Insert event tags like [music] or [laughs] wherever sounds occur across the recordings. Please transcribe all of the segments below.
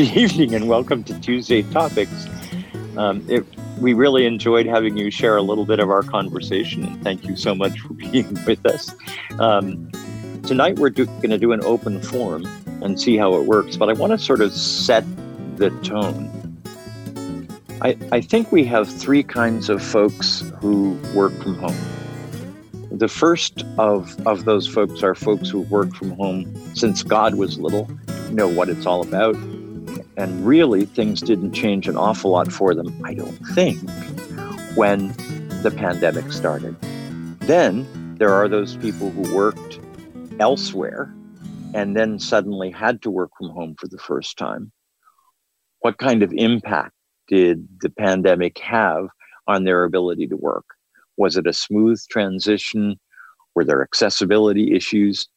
[laughs] evening and welcome to Tuesday Topics. Um, it, we really enjoyed having you share a little bit of our conversation, and thank you so much for [laughs] being with us. Um, tonight, we're going to do an open forum and see how it works, but I want to sort of set the tone. I, I think we have three kinds of folks who work from home. The first of, of those folks are folks who work from home since God was little, know what it's all about, and really, things didn't change an awful lot for them, I don't think, when the pandemic started. Then there are those people who worked elsewhere and then suddenly had to work from home for the first time. What kind of impact did the pandemic have on their ability to work? Was it a smooth transition? Were there accessibility issues?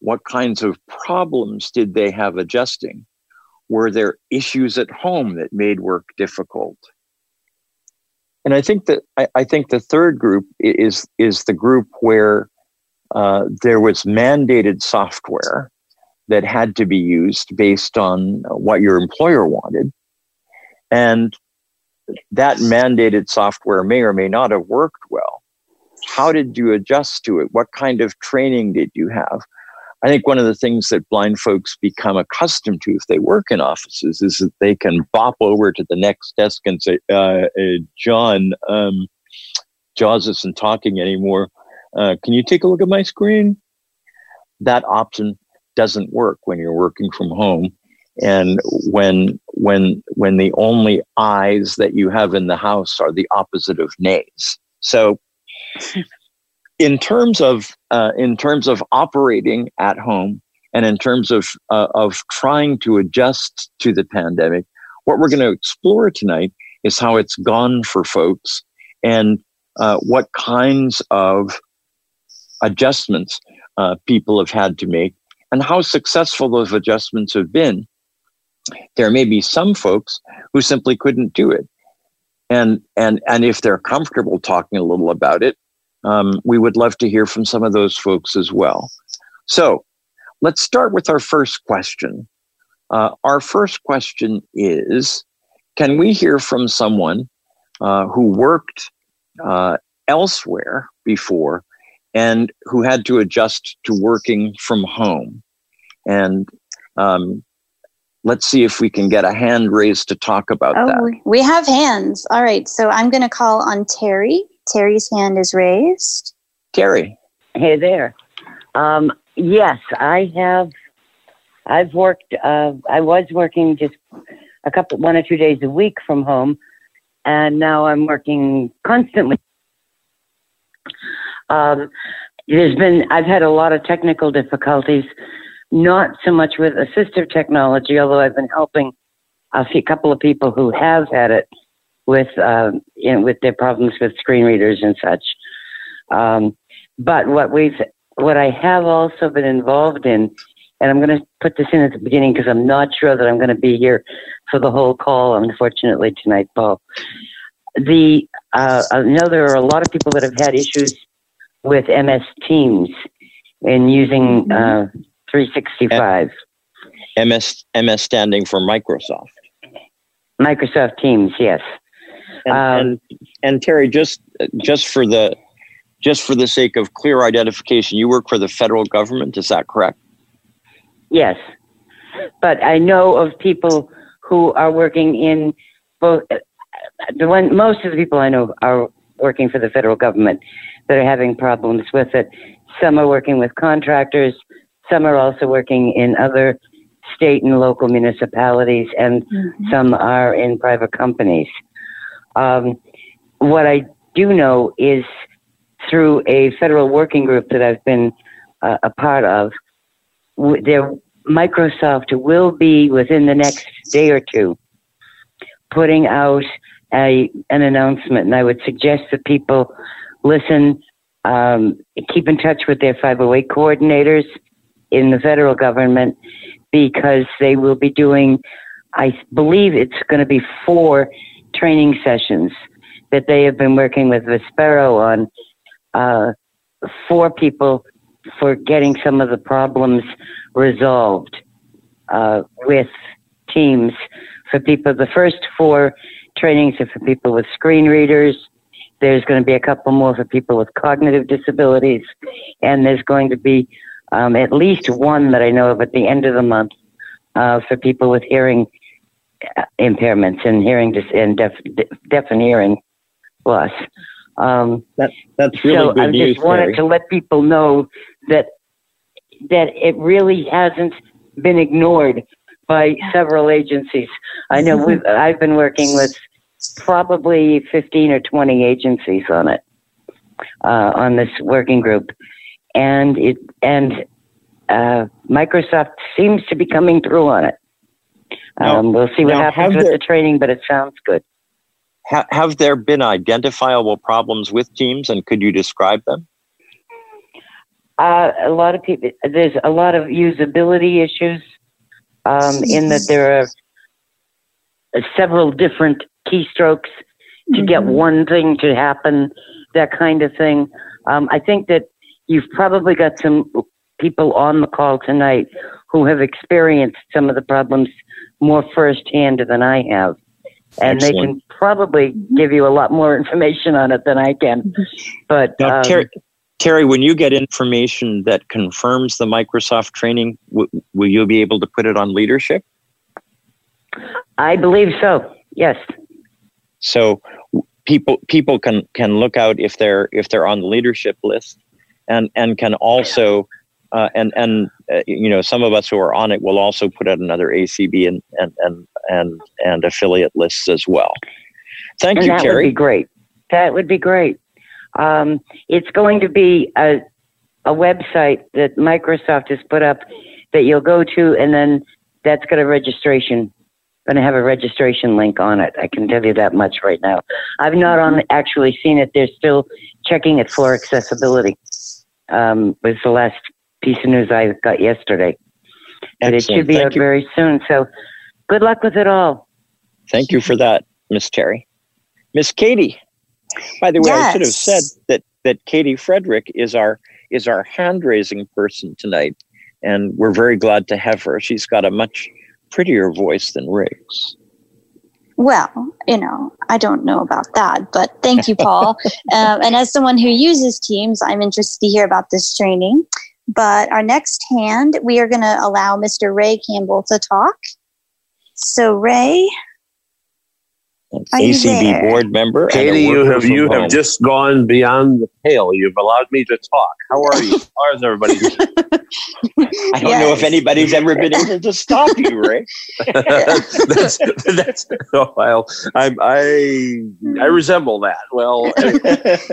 What kinds of problems did they have adjusting? Were there issues at home that made work difficult? And I think that I, I think the third group is is the group where uh, there was mandated software that had to be used based on what your employer wanted, and that mandated software may or may not have worked well. How did you adjust to it? What kind of training did you have? I think one of the things that blind folks become accustomed to if they work in offices is that they can bop over to the next desk and say, uh, uh, John, um, Jaws isn't talking anymore. Uh, can you take a look at my screen? That option doesn't work when you're working from home. And when when when the only eyes that you have in the house are the opposite of nays. So in terms of uh, in terms of operating at home and in terms of uh, of trying to adjust to the pandemic, what we're going to explore tonight is how it's gone for folks and uh, what kinds of adjustments uh, people have had to make and how successful those adjustments have been. There may be some folks who simply couldn't do it. And, and, and if they're comfortable talking a little about it, um, we would love to hear from some of those folks as well. So let's start with our first question. Uh, our first question is Can we hear from someone uh, who worked uh, elsewhere before and who had to adjust to working from home? And um, let's see if we can get a hand raised to talk about oh, that. We have hands. All right. So I'm going to call on Terry. Terry's hand is raised. Terry. Hey there. Um, yes, I have. I've worked. Uh, I was working just a couple, one or two days a week from home, and now I'm working constantly. Um, there's been. I've had a lot of technical difficulties. Not so much with assistive technology, although I've been helping a few couple of people who have had it with uh, know, with their problems with screen readers and such. Um, but what we've what I have also been involved in, and I'm going to put this in at the beginning because I'm not sure that I'm going to be here for the whole call, unfortunately tonight, Paul. The uh, I know there are a lot of people that have had issues with MS Teams in using uh, 365. MS MS standing for Microsoft. Microsoft Teams, yes. And, um, and, and Terry, just just for the just for the sake of clear identification, you work for the federal government. Is that correct? Yes, but I know of people who are working in both. The one most of the people I know are working for the federal government that are having problems with it. Some are working with contractors. Some are also working in other state and local municipalities, and mm-hmm. some are in private companies. Um, what I do know is through a federal working group that I've been uh, a part of, there Microsoft will be within the next day or two putting out a an announcement, and I would suggest that people listen, um, keep in touch with their 508 coordinators in the federal government because they will be doing. I believe it's going to be four training sessions that they have been working with Vispero on uh, for people for getting some of the problems resolved uh, with teams for people. The first four trainings are for people with screen readers. There's going to be a couple more for people with cognitive disabilities, and there's going to be um, at least one that I know of at the end of the month uh, for people with hearing impairments and hearing dis- and deaf, deaf and hearing loss. Um, that, that's really so good I news. just wanted Terry. to let people know that that it really hasn't been ignored by several agencies. I know we've, I've been working with probably 15 or 20 agencies on it, uh, on this working group. And it, and, uh, Microsoft seems to be coming through on it. Now- Um, we'll see what happens with there- the training, but it sounds good. Ha- have there been identifiable problems with teams, and could you describe them? Uh, a lot of people, there's a lot of usability issues um, in that there are several different keystrokes to get Mhm. one thing to happen, that kind of thing. Um, I think that you've probably got some people on the call tonight who have experienced some of the problems more firsthand than I have. And they can probably give you a lot more [laughs] information on it than I can. But Now, um, Terry, Terry, when you get information that confirms the Microsoft training, w- will you be able to put it on leadership? I believe so. Yes. So people people can can look out if they're if they're on the leadership list, and and can also. Uh, and and uh, you know some of us who are on it will also put out another ACB and and and and, and affiliate lists as well. Thank and you, that would be great. That would be great. Um, it's going to be a a website that Microsoft has put up that you'll go to, and then that's got a registration. Going to have a registration link on it. I can tell you that much right now. I've not on actually seen it. They're still checking it for accessibility. Um, was the last piece of news I got yesterday. But it should be Thank out you. very soon. So, good luck with it all. Thank you for that, Miss Terry. Miss Katie. By the way, I should have said that that Katie Frederick is our is our hand raising person tonight, and we're very glad to have her. She's got a much prettier voice than Riggs. Well, you know, I don't know about that, but thank you, Paul. [laughs] um, and as someone who uses Teams, I'm interested to hear about this training. But our next hand, we are going to allow Mr. Ray Campbell to talk. So, Ray, An Are you ACB there? board member. Katie, you have you home. have just gone beyond the pale. You've allowed me to talk. How are you? [laughs] How is everybody? [laughs] I don't know if anybody's ever been able to stop you, Ray. [laughs] that's that's oh, well. I I I resemble that. Well,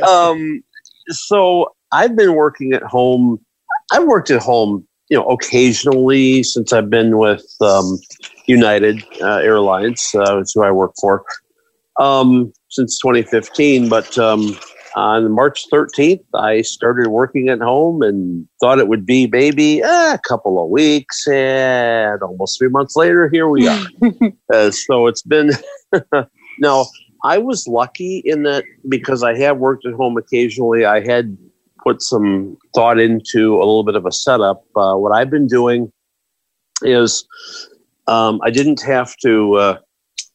um, so I've been working at home. I've worked at home, you know, occasionally since I've been with um, United uh, Airlines, uh, which is who I work for, um, since 2015. But um, on March 13th, I started working at home and thought it would be maybe eh, a couple of weeks, and almost three months later, here we are. [laughs] Uh, so it's been [laughs] now. I was lucky in that because I have worked at home occasionally. I had put some thought into a little bit of a setup. Uh, what I've been doing is um, I didn't have to uh,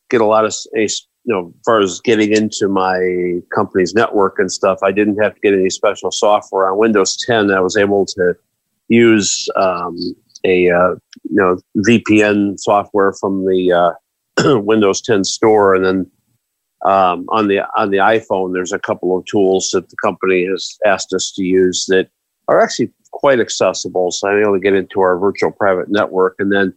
get a lot of you know, as far as getting into my company's network and stuff. I didn't have to get any special software on Windows 10. I was able to use um, a uh, you know VPN software from the uh, [clears throat] Windows 10 store, and then um, on the on the iPhone, there's a couple of tools that the company has asked us to use that are actually quite accessible. So I'm able to get into our virtual private network, and then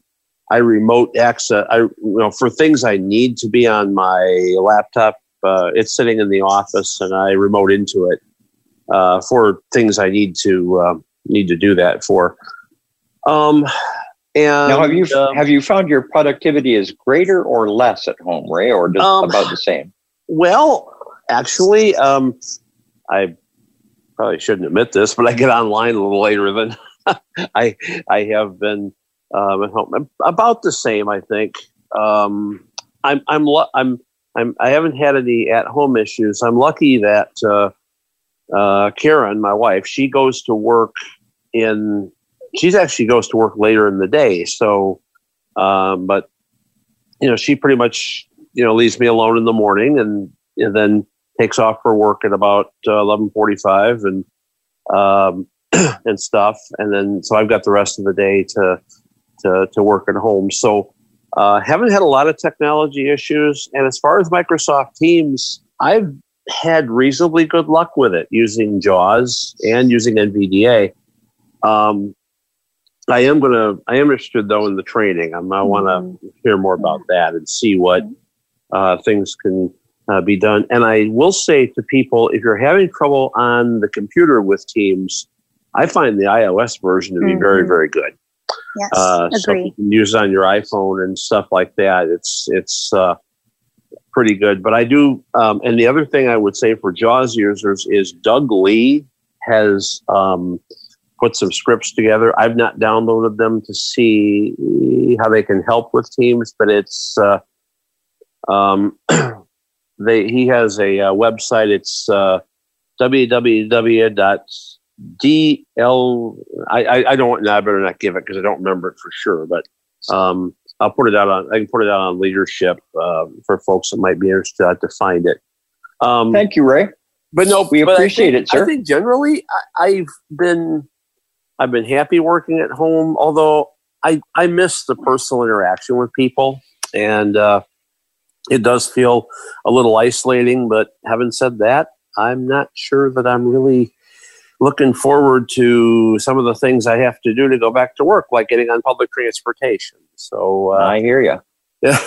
I remote access. I you know for things I need to be on my laptop, uh, it's sitting in the office, and I remote into it uh, for things I need to uh, need to do that for. Um, and now, have you um, have you found your productivity is greater or less at home, Ray, or just Um, about the same? Well, actually, um, I probably shouldn't admit this, but I get online a little later than [laughs] I I have been um, at home. About the same, I think. Um, I'm I'm I'm I'm I haven't had any at home issues. I'm lucky that uh, uh, Karen, my wife, she goes to work in. She's actually goes to work later in the day. So, um, but you know, she pretty much you know leaves me alone in the morning, and, and then takes off for work at about uh, eleven forty-five, and um, [clears throat] and stuff, and then so I've got the rest of the day to to to work at home. So uh, haven't had a lot of technology issues, and as far as Microsoft Teams, I've had reasonably good luck with it using JAWS and using NVDA. Um, I am gonna. I am interested though in the training. I'm, I want to mm-hmm. hear more about that and see what uh, things can uh, be done. And I will say to people, if you're having trouble on the computer with Teams, I find the iOS version to be mm-hmm. very, very good. Yes, uh, agree. So you can use it on your iPhone and stuff like that. It's it's uh, pretty good. But I do, um, and the other thing I would say for JAWS users is Doug Lee has um, put some scripts together. I've not downloaded them to see how they can help with Teams, but it's uh, um, [clears throat] they he has a, uh, website. It's uh, www DL. I, I, I don't. I better not give it because I don't remember it for sure. But um, I'll put it out on. I can put it out on leadership uh, for folks that might be interested to find it. Um, Thank you, Ray. But no, we appreciate think, it, sir. I think generally I, I've been I've been happy working at home. Although I I miss the personal interaction with people, and uh, it does feel a little isolating. But having said that, I'm not sure that I'm really looking forward to some of the things I have to do to go back to work, like getting on public transportation. So uh, I hear you. [laughs] Yeah.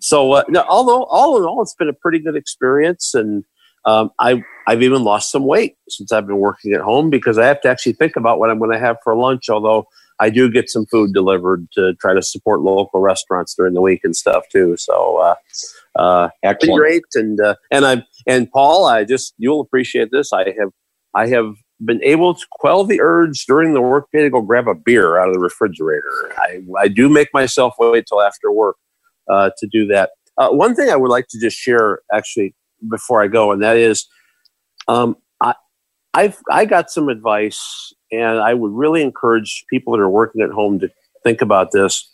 so uh, no, although all in all, it's been a pretty good experience, and um, I I've even lost some weight since I've been working at home because I have to actually think about what I'm going to have for lunch. Although I do get some food delivered to try to support local restaurants during the week and stuff too. So uh, uh, Excellent. great, and uh, and I and Paul, I just you'll appreciate this. I have I have been able to quell the urge during the workday to go grab a beer out of the refrigerator. I, I do make myself wait till after work uh, to do that. Uh, one thing I would like to just share, actually, before I go, and that is, um, I, I've I got some advice, and I would really encourage people that are working at home to think about this.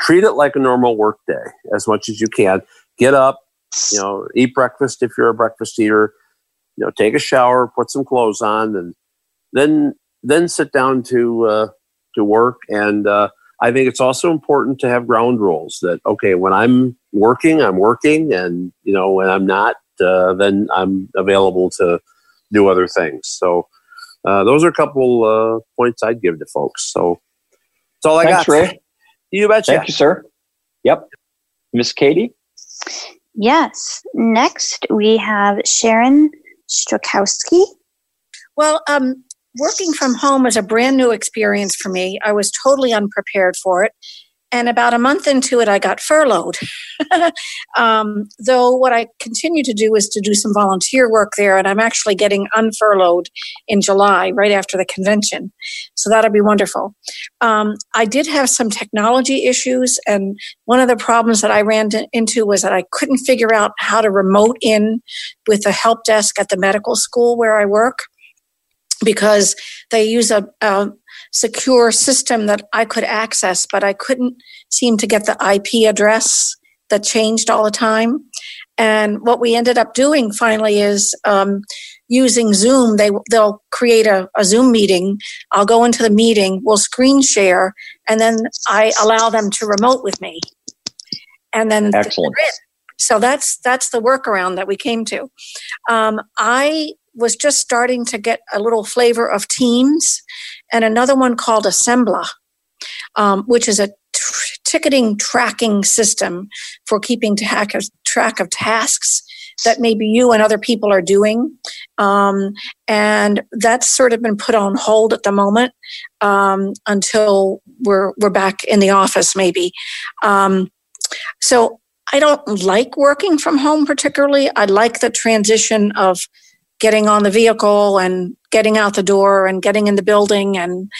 Treat it like a normal workday as much as you can. Get up, you know, eat breakfast if you're a breakfast eater you know, take a shower, put some clothes on, and then then sit down to uh, to work. And uh, I think it's also important to have ground rules that okay, when I'm working, I'm working, and you know, when I'm not, uh, then I'm available to do other things. So uh, those are a couple uh, points I'd give to folks. So that's all I Thanks, got. Ray. You betcha. Thank you, sir. Yep. Miss Katie. Yes. Next, we have Sharon Strakowski? Well, um, working from home was a brand new experience for me. I was totally unprepared for it. And about a month into it, I got furloughed. [laughs] um, though what I continue to do is to do some volunteer work there, and I'm actually getting unfurloughed in July, right after the convention. So that'll be wonderful. Um, I did have some technology issues, and one of the problems that I ran to, into was that I couldn't figure out how to remote in with the help desk at the medical school where I work because they use a, a, secure system that I could access, but I couldn't seem to get the IP address that changed all the time. And what we ended up doing finally is um, using Zoom. They they'll create a, a Zoom meeting. I'll go into the meeting. We'll screen share, and then I allow them to remote with me. And then excellent. So that's that's the workaround that we came to. Um, I was just starting to get a little flavor of Teams, and another one called Assembla, um, which is a ticketing tracking system for keeping track of, track of tasks that maybe you and other people are doing. Um, and that's sort of been put on hold at the moment um, until we're, we're back in the office, maybe. Um, so I don't like working from home particularly. I like the transition of getting on the vehicle and getting out the door and getting in the building and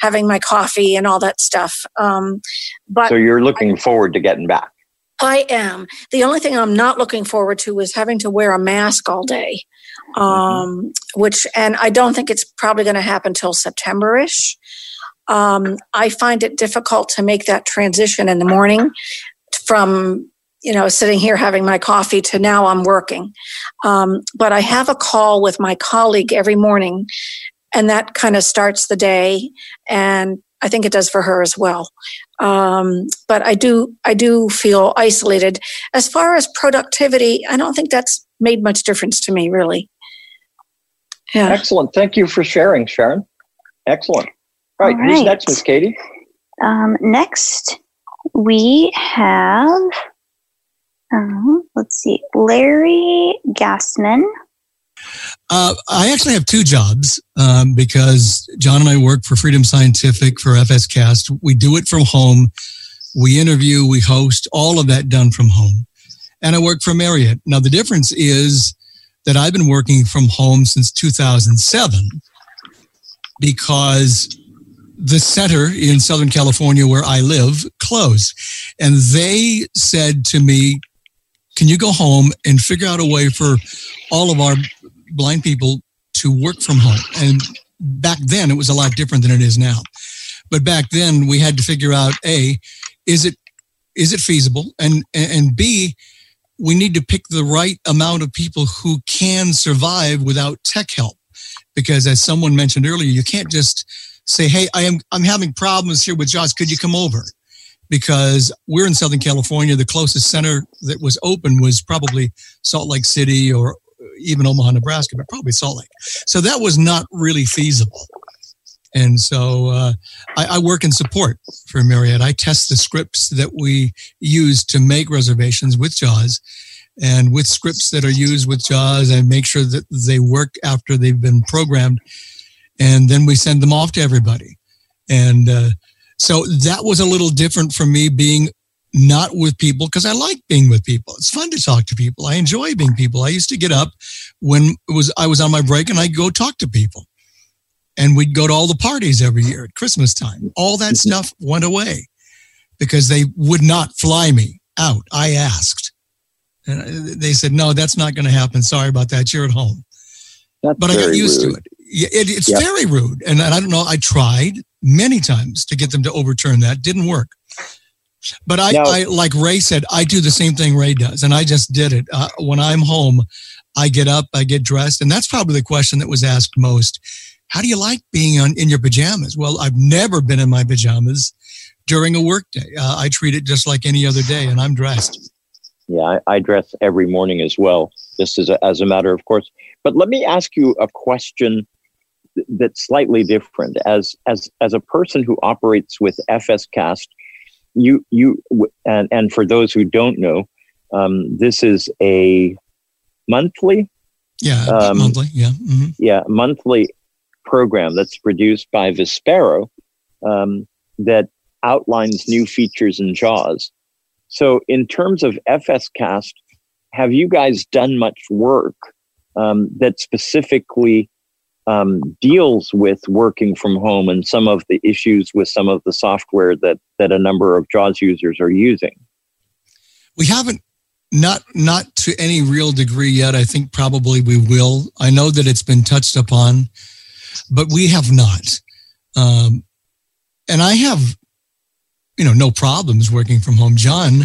having my coffee and all that stuff. Um, but so you're looking I, forward to getting back. I am. The only thing I'm not looking forward to is having to wear a mask all day, um, mm-hmm. which, and I don't think it's probably going to happen till September-ish. Um, I find it difficult to make that transition in the morning from you know sitting here having my coffee to now I'm working. Um, but I have a call with my colleague every morning, and that kind of starts the day. And I think it does for her as well. Um, but I do I do feel isolated. As far as productivity, I don't think that's made much difference to me really. Yeah. Excellent. Thank you for sharing, Sharon. Excellent. All right. All right. Who's next, Miss Katie? Um, next, we have, uh, let's see, Larry Gassman. Uh, I actually have two jobs um, because John and I work for Freedom Scientific for FSCast. We do it from home. We interview, we host, all of that done from home. And I work for Marriott. Now, the difference is that I've been working from home since 2007 because the center in Southern California where I live closed. And they said to me, Can you go home and figure out a way for all of our blind people to work from home? And back then it was a lot different than it is now. But back then we had to figure out A, is it is it feasible? And and B, we need to pick the right amount of people who can survive without tech help. Because as someone mentioned earlier, you can't just say, Hey, I am, I'm having problems here with Jaws. Could you come over? Because we're in Southern California. The closest center that was open was probably Salt Lake City or even Omaha, Nebraska, but probably Salt Lake. So that was not really feasible. And so uh, I, I, work in support for Marriott. I test the scripts that we use to make reservations with JAWS. And with scripts that are used with JAWS, and make sure that they work after they've been programmed. And then we send them off to everybody. And uh, so that was a little different for me being not with people because I like being with people. It's fun to talk to people. I enjoy being people. I used to get up when it was I was on my break and I'd go talk to people and we'd go to all the parties every year at Christmas time. All that mm-hmm. stuff went away because they would not fly me out. I asked. And they said, no, that's not going to happen. Sorry about that. You're at home. That's but I got used rude. to it. it it's yep. very rude. And I don't know. I tried many times to get them to overturn that. Didn't work. But I, I like Ray said, I do the same thing Ray does. And I just did it. Uh, when I'm home, I get up, I get dressed. And that's probably the question that was asked most how do you like being on, in your pajamas? Well, I've never been in my pajamas during a workday. Uh, I treat it just like any other day, and I'm dressed. Yeah, I, I dress every morning as well, just as a, as a matter of course. But let me ask you a question that's slightly different. As as as a person who operates with FSCast, you you and and for those who don't know, um, this is a monthly yeah, um, monthly. Yeah. Mm-hmm. Yeah, monthly program that's produced by Vispero um, that outlines new features in JAWS. So, in terms of FSCast, have you guys done much work um, that specifically um, deals with working from home and some of the issues with some of the software that that a number of JAWS users are using? We haven't not not to any real degree yet. I think probably we will. I know that it's been touched upon but we have not. Um, and I have, you know, no problems working from home. John,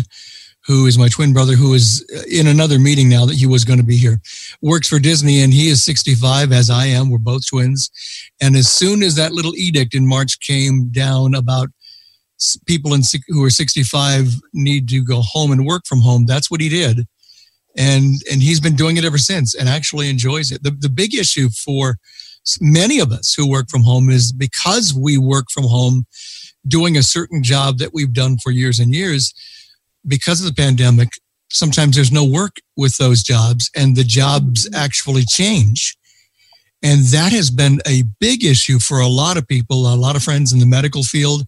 who is my twin brother, who is uh, in another meeting now that he was going to be here, works for Disney and he is 65 as I am. We're both twins. And as soon as that little edict in March came down about people in, who are 65 need to go home and work from home, that's what he did. And, and he's been doing it ever since and actually enjoys it. The, the big issue for many of us who work from home is because we work from home doing a certain job that we've done for years and years because of the pandemic sometimes there's no work with those jobs and the jobs mm-hmm. actually change and that has been a big issue for a lot of people a lot of friends in the medical field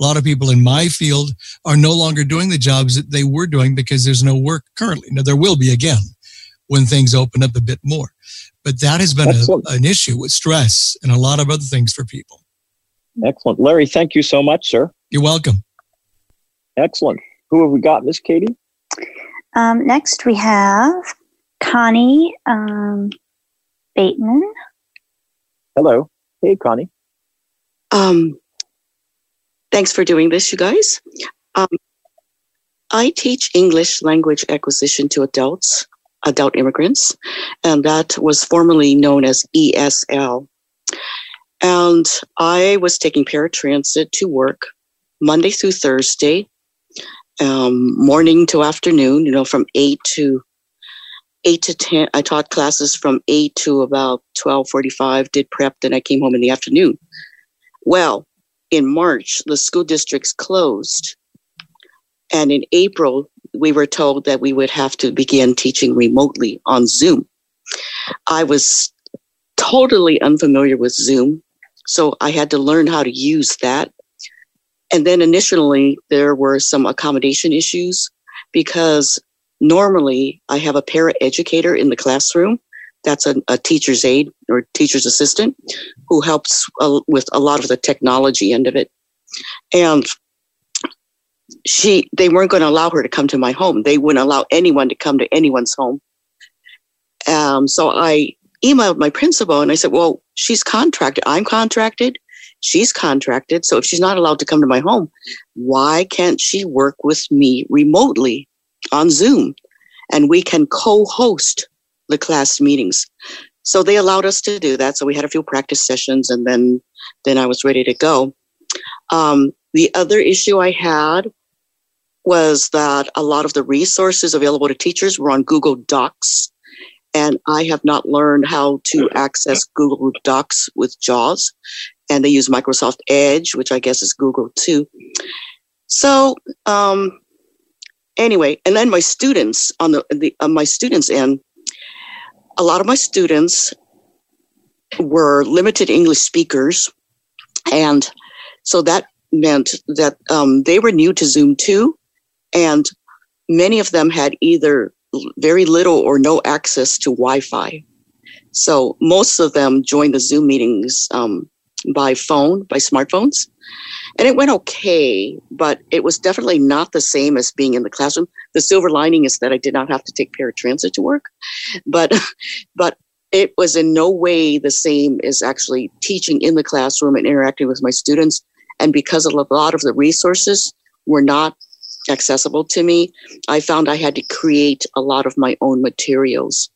a lot of people in my field are no longer doing the jobs that they were doing because there's no work currently now there will be again when things open up a bit more but that has been a, an issue with stress and a lot of other things for people. Excellent. Larry, thank you so much, sir. You're welcome. Excellent. Who have we got, Miss Katie? Um, next, we have Connie um, Bateman. Hello. Hey, Connie. Um, thanks for doing this, you guys. Um, I teach English language acquisition to adults, adult immigrants, and that was formerly known as ESL. And I was taking paratransit to work Monday through Thursday, um, morning to afternoon, you know, from 8 to 8 to 10. I taught classes from 8 to about 12:45, did prep, then I came home in the afternoon. Well, in March, the school districts closed. And in April, we were told that we would have to begin teaching remotely on Zoom. I was totally unfamiliar with Zoom, so I had to learn how to use that. And then initially, there were some accommodation issues because normally I have a para educator in the classroom. That's a, a teacher's aide or teacher's assistant who helps uh, with a lot of the technology end of it. And she, they weren't going to allow her to come to my home. They wouldn't allow anyone to come to anyone's home. Um, so I emailed my principal and I said, well, she's contracted. I'm contracted. She's contracted. So if she's not allowed to come to my home, why can't she work with me remotely on Zoom? And we can co host the class meetings. So they allowed us to do that. So we had a few practice sessions and then, then I was ready to go. Um, the other issue I had was that a lot of the resources available to teachers were on Google Docs. And I have not learned how to access Google Docs with JAWS. And they use Microsoft Edge, which I guess is Google too. So, um, anyway, and then my students on the, the on my students end, a lot of my students were limited English speakers. And so that meant that um, they were new to Zoom too. And many of them had either very little or no access to Wi Fi. So most of them joined the Zoom meetings um, by phone, by smartphones. And it went okay, but it was definitely not the same as being in the classroom. The silver lining is that I did not have to take paratransit to work, but [laughs] but it was in no way the same as actually teaching in the classroom and interacting with my students. And because a lot of the resources were not accessible to me, I found I had to create a lot of my own materials.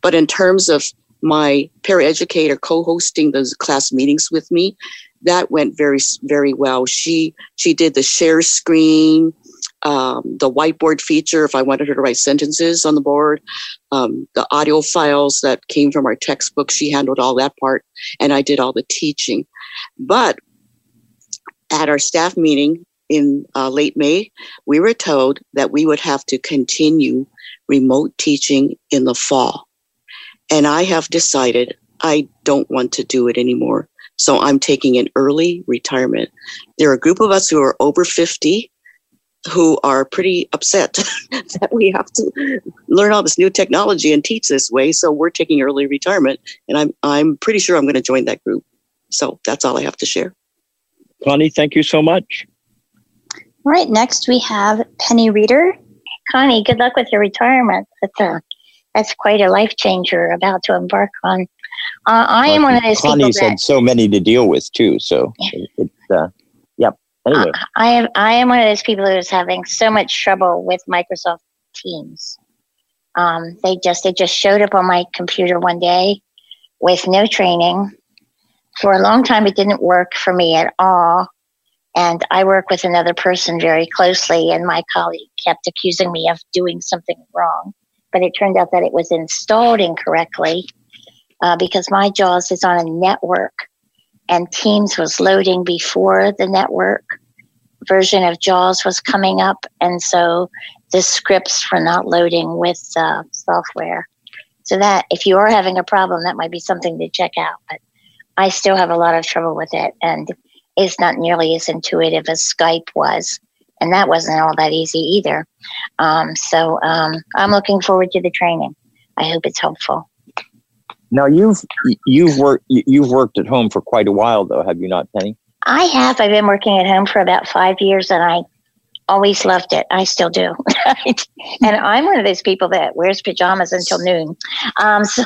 But in terms of my paraeducator co-hosting those class meetings with me, that went very very well. She she did the share screen, um, the whiteboard feature if I wanted her to write sentences on the board, um, the audio files that came from our textbook. She handled all that part, and I did all the teaching. But at our staff meeting in uh, late May, we were told that we would have to continue remote teaching in the fall. And I have decided I don't want to do it anymore. So I'm taking an early retirement. There are a group of us who are over 50 who are pretty upset [laughs] that we have to learn all this new technology and teach this way. So we're taking early retirement, and I'm I'm pretty sure I'm going to join that group. So that's all I have to share. Connie, thank you so much. All right, next we have Penny Reeder. Connie, good luck with your retirement. That's a that's quite a life changer about to embark on. Uh, I am one of those Connie's people that had so many to deal with too. So it's uh, yep. Anyway, I, I am I am one of those people who's having so much trouble with Microsoft Teams. Um, they just they just showed up on my computer one day with no training. For a long time, it didn't work for me at all. And I work with another person very closely, and my colleague kept accusing me of doing something wrong. But it turned out that it was installed incorrectly uh, because my JAWS is on a network and Teams was loading before the network version of JAWS was coming up. And so the scripts were not loading with uh, software. So that if you are having a problem, that might be something to check out. But I still have a lot of trouble with it. And it's not nearly as intuitive as Skype was. And that wasn't all that easy either. Um, so um, I'm looking forward to the training. I hope it's helpful. now you've you've worked you've worked at home for quite a while though, have you not, Penny? I have. I've been working at home for about five years and I always loved it. I still do. [laughs] and I'm one of those people that wears pajamas until noon. Um, [laughs] so,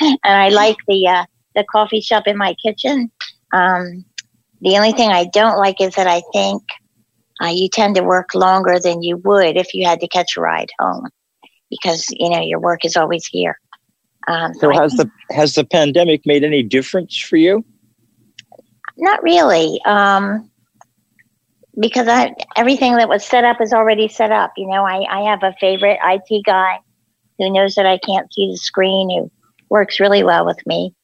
and I like the, uh, the coffee shop in my kitchen. Um, the only thing I don't like is that I think uh, you tend to work longer than you would if you had to catch a ride home because you know your work is always here. Um, so, so has the has the pandemic made any difference for you? Not really, um, because I, everything that was set up is already set up. You know, I, I have a favorite IT guy who knows that I can't see the screen, who works really well with me.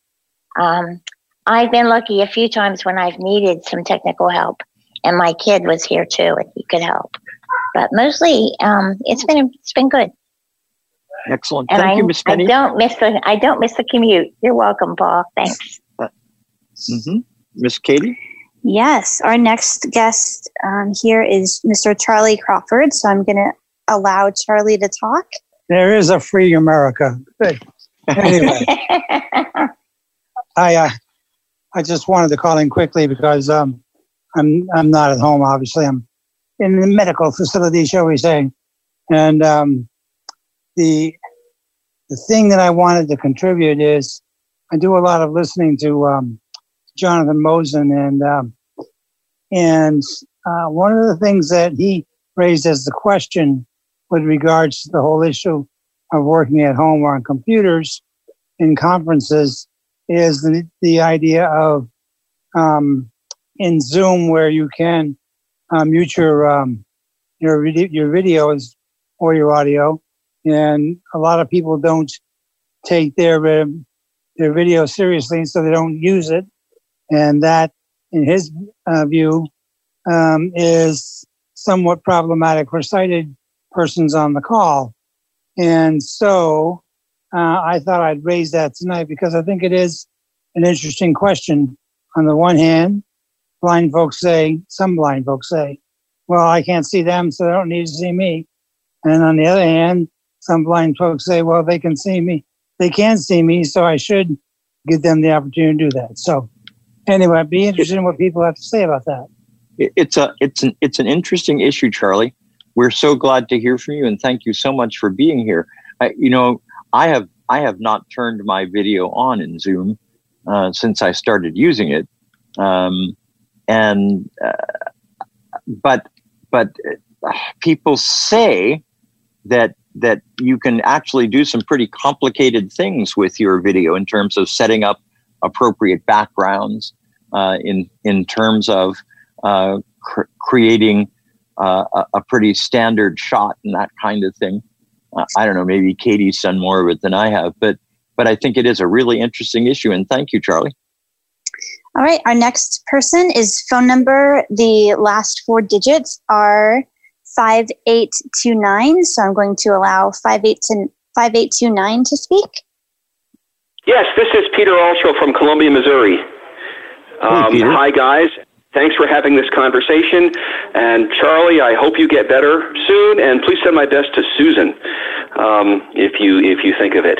Um, I've been lucky a few times when I've needed some technical help, and my kid was here too, and he could help. But mostly, um, it's been it's been good. Excellent. And Thank I, you, Miss Penny. I don't miss the I don't miss the commute. You're welcome, Paul. Thanks. Mm-hmm. Miss Katie. Yes, our next guest um, here is Mr. Charlie Crawford. So I'm going to allow Charlie to talk. There is a free America. Good. Anyway, [laughs] I uh, I just wanted to call in quickly because um, I'm I'm not at home. Obviously, I'm in the medical facility, shall we say, and um, the the thing that I wanted to contribute is I do a lot of listening to um, Jonathan Mosen, and um, and uh, one of the things that he raised as the question with regards to the whole issue of working at home or on computers in conferences is the, the idea of um, in Zoom where you can uh, mute your um, your your videos or your audio and a lot of people don't take their uh, their video seriously, and so they don't use it. And that, in his uh, view, um, is somewhat problematic for sighted persons on the call. And so uh, I thought I'd raise that tonight because I think it is an interesting question. On the one hand, blind folks say, some blind folks say, well, I can't see them, so they don't need to see me. And on the other hand, some blind folks say, well, they can see me. They can see me, so I should give them the opportunity to do that. So anyway, I'd be interested in what people have to say about that. It's a it's an it's an interesting issue, Charlie. We're so glad to hear from you, and thank you so much for being here. I, you know, I have I have not turned my video on in Zoom uh, since I started using it, um, and uh, but but uh, people say that that you can actually do some pretty complicated things with your video in terms of setting up appropriate backgrounds, uh, in in terms of uh, cr- creating uh, a, a, pretty standard shot and that kind of thing. Uh, I don't know, maybe Katie's done more of it than I have, but but I think it is a really interesting issue. And thank you, Charlie. All right, our next person is phone number. The last four digits are 5829. So I'm going to allow 5829 to speak. Yes, this is Peter Altschul from Columbia, Missouri. Um, hey, hi, guys. Thanks for having this conversation. And Charlie, I hope you get better soon. And please send my best to Susan, um, if you if you think of it.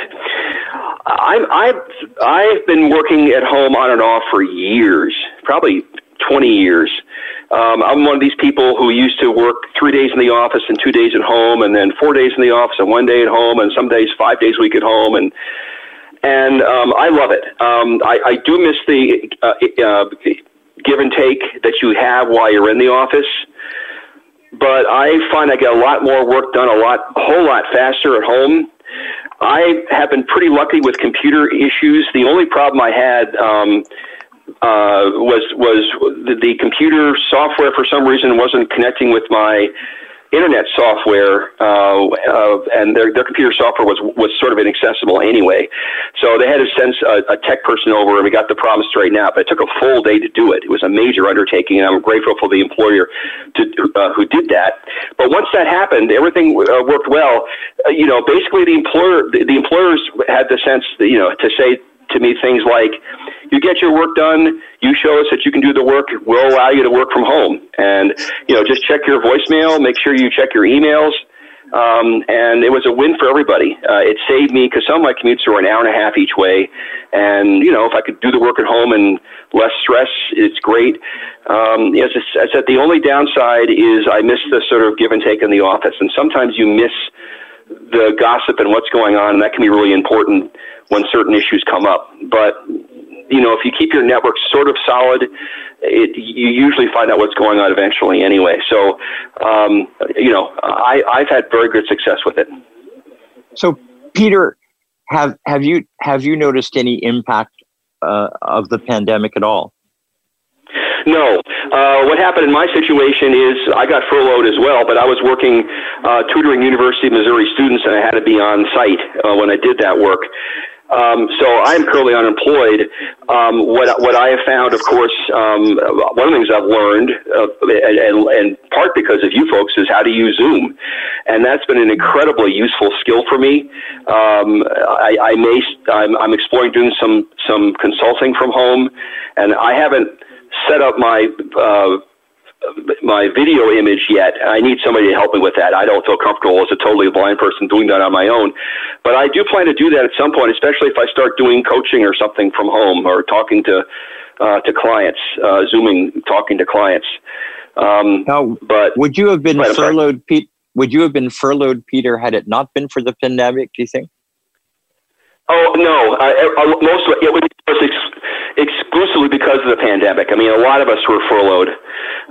I I've I've been working at home on and off for years, probably 20 years. Um, I'm one of these people who used to work three days in the office and two days at home, and then four days in the office and one day at home, and some days five days a week at home, and and um, I love it. Um, I, I do miss the uh, uh, give and take that you have while you're in the office, but I find I get a lot more work done a lot, a whole lot faster at home. I have been pretty lucky with computer issues. The only problem I had um, uh, was was the, the computer software for some reason wasn't connecting with my internet software, uh, uh, and their, their computer software was was sort of inaccessible anyway. So they had to send a, a tech person over, and we got the problem straightened out. But it took a full day to do it. It was a major undertaking, and I'm grateful for the employer to, uh, who did that. But once that happened, everything uh, worked well. Uh, you know, basically the employer the, the employers had the sense, you know, to say to me things like, you get your work done, you show us that you can do the work, we'll allow you to work from home. And, you know, just check your voicemail, make sure you check your emails. Um, and it was a win for everybody. Uh, it saved me because some of my commutes were an hour and a half each way. And, you know, if I could do the work at home and less stress, it's great. Um, as I said, the only downside is I miss the sort of give and take in the office. And sometimes you miss the gossip and what's going on, and that can be really important when certain issues come up. But you know, if you keep your network sort of solid, it, you usually find out what's going on eventually anyway. So, um, you know, I, I've had very good success with it. So, Peter, have have you have you noticed any impact uh, of the pandemic at all? No. Uh, what happened in my situation is I got furloughed as well, but I was working uh, tutoring University of Missouri students, and I had to be on site uh, when I did that work. Um, so I'm currently unemployed. Um, what what I have found, of course, um, one of the things I've learned, uh, and, and, and part because of you folks, is how to use Zoom, and that's been an incredibly useful skill for me. Um, I, I may I'm, I'm exploring doing some some consulting from home, and I haven't set up my uh, my video image yet. I need somebody to help me with that. I don't feel comfortable as a totally blind person doing that on my own. But I do plan to do that at some point, especially if I start doing coaching or something from home or talking to uh, to clients, uh, zooming, talking to clients. Um, now, but would you have been furloughed, Pete? Would you have been furloughed, Peter, had it not been for the pandemic? Do you think? Oh no, uh, most of it, it was exclusively because of the pandemic. I mean, a lot of us were furloughed.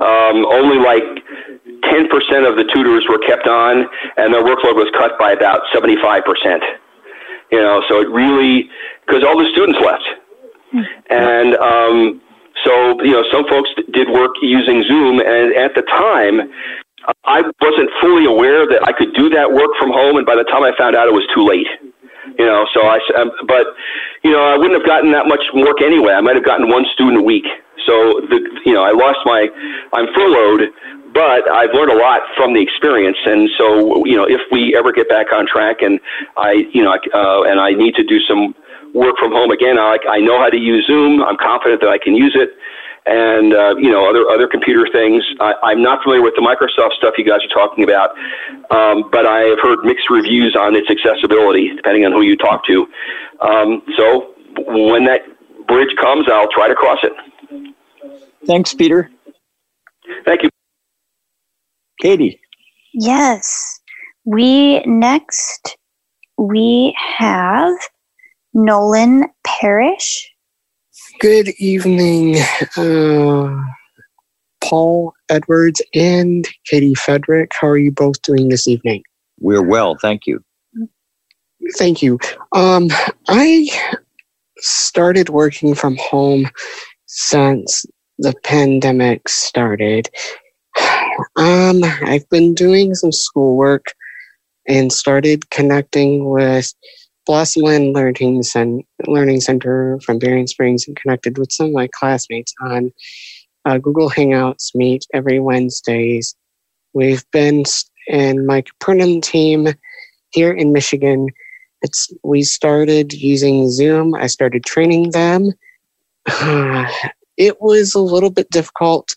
Um, only like 10% of the tutors were kept on, and their workload was cut by about 75%. You know, so it really because all the students left, and um, so you know some folks did work using Zoom, and at the time. I wasn't fully aware that I could do that work from home, and by the time I found out, it was too late. You know, so I, um, but, you know, I wouldn't have gotten that much work anyway. I might have gotten one student a week. So the, you know, I lost my, I'm furloughed, but I've learned a lot from the experience. And so, you know, if we ever get back on track and I, you know, uh, and I need to do some work from home again, I, I know how to use Zoom. I'm confident that I can use it and uh, you know other other computer things. I, I'm not familiar with the Microsoft stuff you guys are talking about, um, but I have heard mixed reviews on its accessibility, depending on who you talk to. Um, so when that bridge comes, I'll try to cross it. Thanks, Peter. Thank you, Katie. Yes, we next we have Nolan Parrish Good evening, uh, Paul Edwards and Katie Frederick. How are you both doing this evening? We're well, thank you. Thank you. Um, I started working from home since the pandemic started. Um, I've been doing some schoolwork and started connecting with Blossomland Learning, Cen- Learning Center from Berrien Springs and connected with some of my classmates on uh, Google Hangouts meet every Wednesdays. We've been in my Capernaum team here in Michigan. It's we started using Zoom. I started training them. [sighs] It was a little bit difficult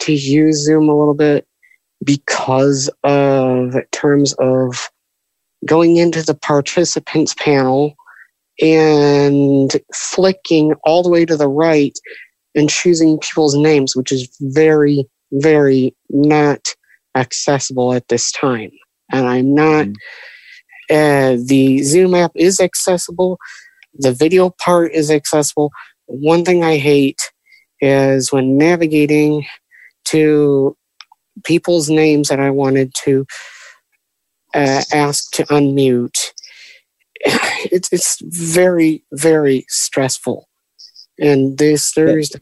to use Zoom a little bit because of terms of going into the participants panel and flicking all the way to the right and choosing people's names, which is very, very not accessible at this time. And I'm not, mm. uh, the Zoom app is accessible, the video part is accessible. One thing I hate is when navigating to people's names that I wanted to uh, asked to unmute. [laughs] It's it's very very stressful. And this Thursday,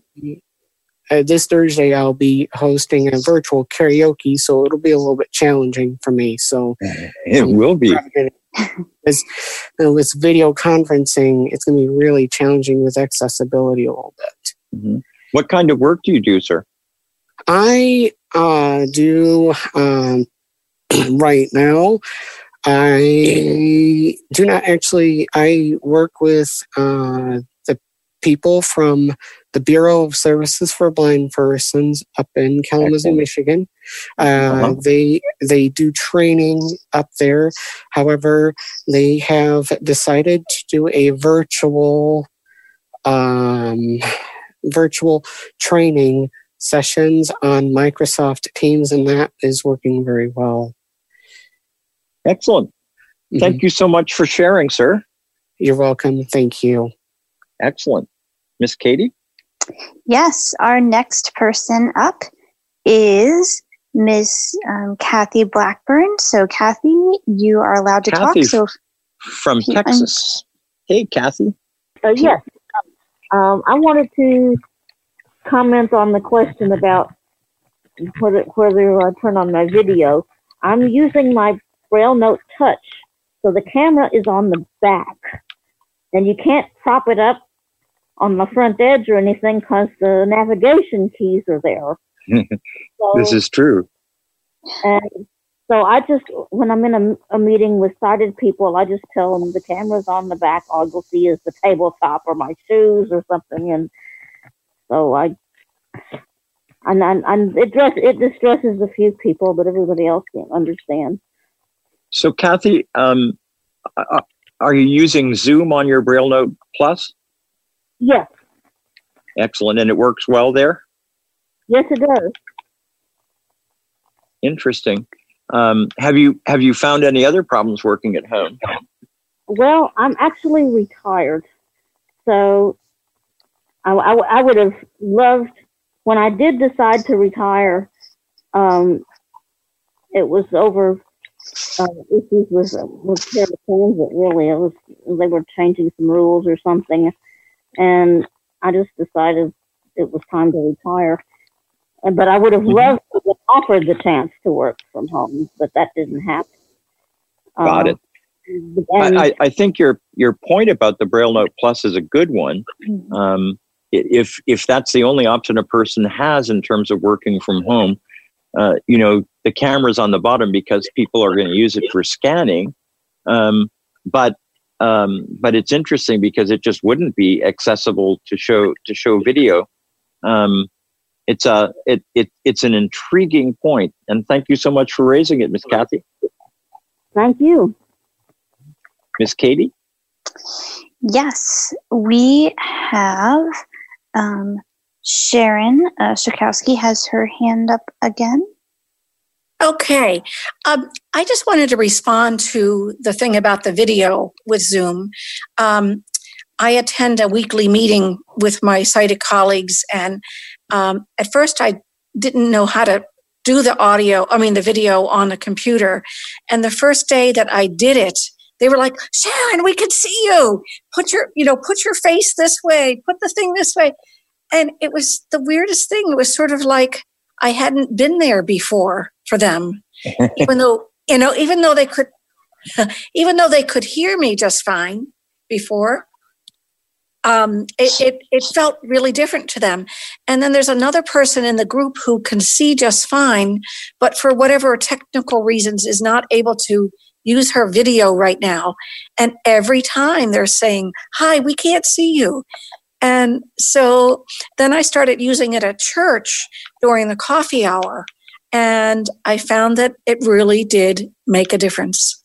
uh, this Thursday I'll be hosting a virtual karaoke, so it'll be a little bit challenging for me. So it um, will be. As, uh, with video conferencing, it's going to be really challenging with accessibility a little bit. Mm-hmm. What kind of work do you do, sir? I uh, do um, [clears throat] right now. I do not actually. I work with uh, the people from the Bureau of Services for Blind Persons up in Kalamazoo, Michigan. Uh, uh-huh. They they do training up there. However, they have decided to do a virtual um, virtual training sessions on Microsoft Teams, and that is working very well. Excellent. Mm-hmm. Thank you so much for sharing, sir. You're welcome. Thank you. Excellent. Miss Katie? Yes, our next person up is Miss um, Kathy Blackburn. So, Kathy, you are allowed to Kathy talk. So, from Texas. Hey, Kathy. Uh, yes. Um, I wanted to comment on the question about whether, whether I turn on my video. I'm using my Braille Note Touch, so the camera is on the back, and you can't prop it up on the front edge or anything because the navigation keys are there. So- [laughs] this is true. And so I just, when I'm in a, a meeting with sighted people, I just tell them the camera's on the back. All you'll see is the tabletop or my shoes or something. And so I, and, and, and it, dress, it distresses a few people, but everybody else can't understand. So, Kathy, um, are you using Zoom on your Braille Note Plus? Yes, Excellent, and it works well there. yes, it does. Interesting. Um, have you have you found any other problems working at home? Well, I'm actually retired. So I, I, I would have loved, when I did decide to retire, um, it was over uh, issues with, with paratransit, really. It was, they were changing some rules or something. And I just decided it was time to retire. And- But I would have loved to have offered the chance to work from home, but that didn't happen. Got it. and- I, I, I think your your point about the Braille Note Plus is a good one. Um, if if that's the only option a person has in terms of working from home, uh, you know, the camera's on the bottom because people are going to use it for scanning. Um, but um, but it's interesting because it just wouldn't be accessible to show to show video. Um, it's a it, it it's an intriguing point, and thank you so much for raising it, Miss Kathy. Thank you. Miss Katie. yes, we have um, Sharon uh, Strakowski has her hand up again. Okay. Um, I just wanted to respond to the thing about the video with Zoom. Um, I attend a weekly meeting with my sighted colleagues, and um, at first I didn't know how to do the audio, I mean, the video on the computer. And the first day that I did it, they were like, Sharon, we can see you. Put your, you know, put your face this way, put the thing this way. And it was the weirdest thing. It was sort of like I hadn't been there before for them, [laughs] even though, you know, even though they could, [laughs] even though they could hear me just fine before, um, it, it, it felt really different to them. And then there's another person in the group who can see just fine, but for whatever technical reasons is not able to use her video right now. And every time they're saying, Hi, we can't see you. And so then I started using it at church during the coffee hour. And I found that it really did make a difference.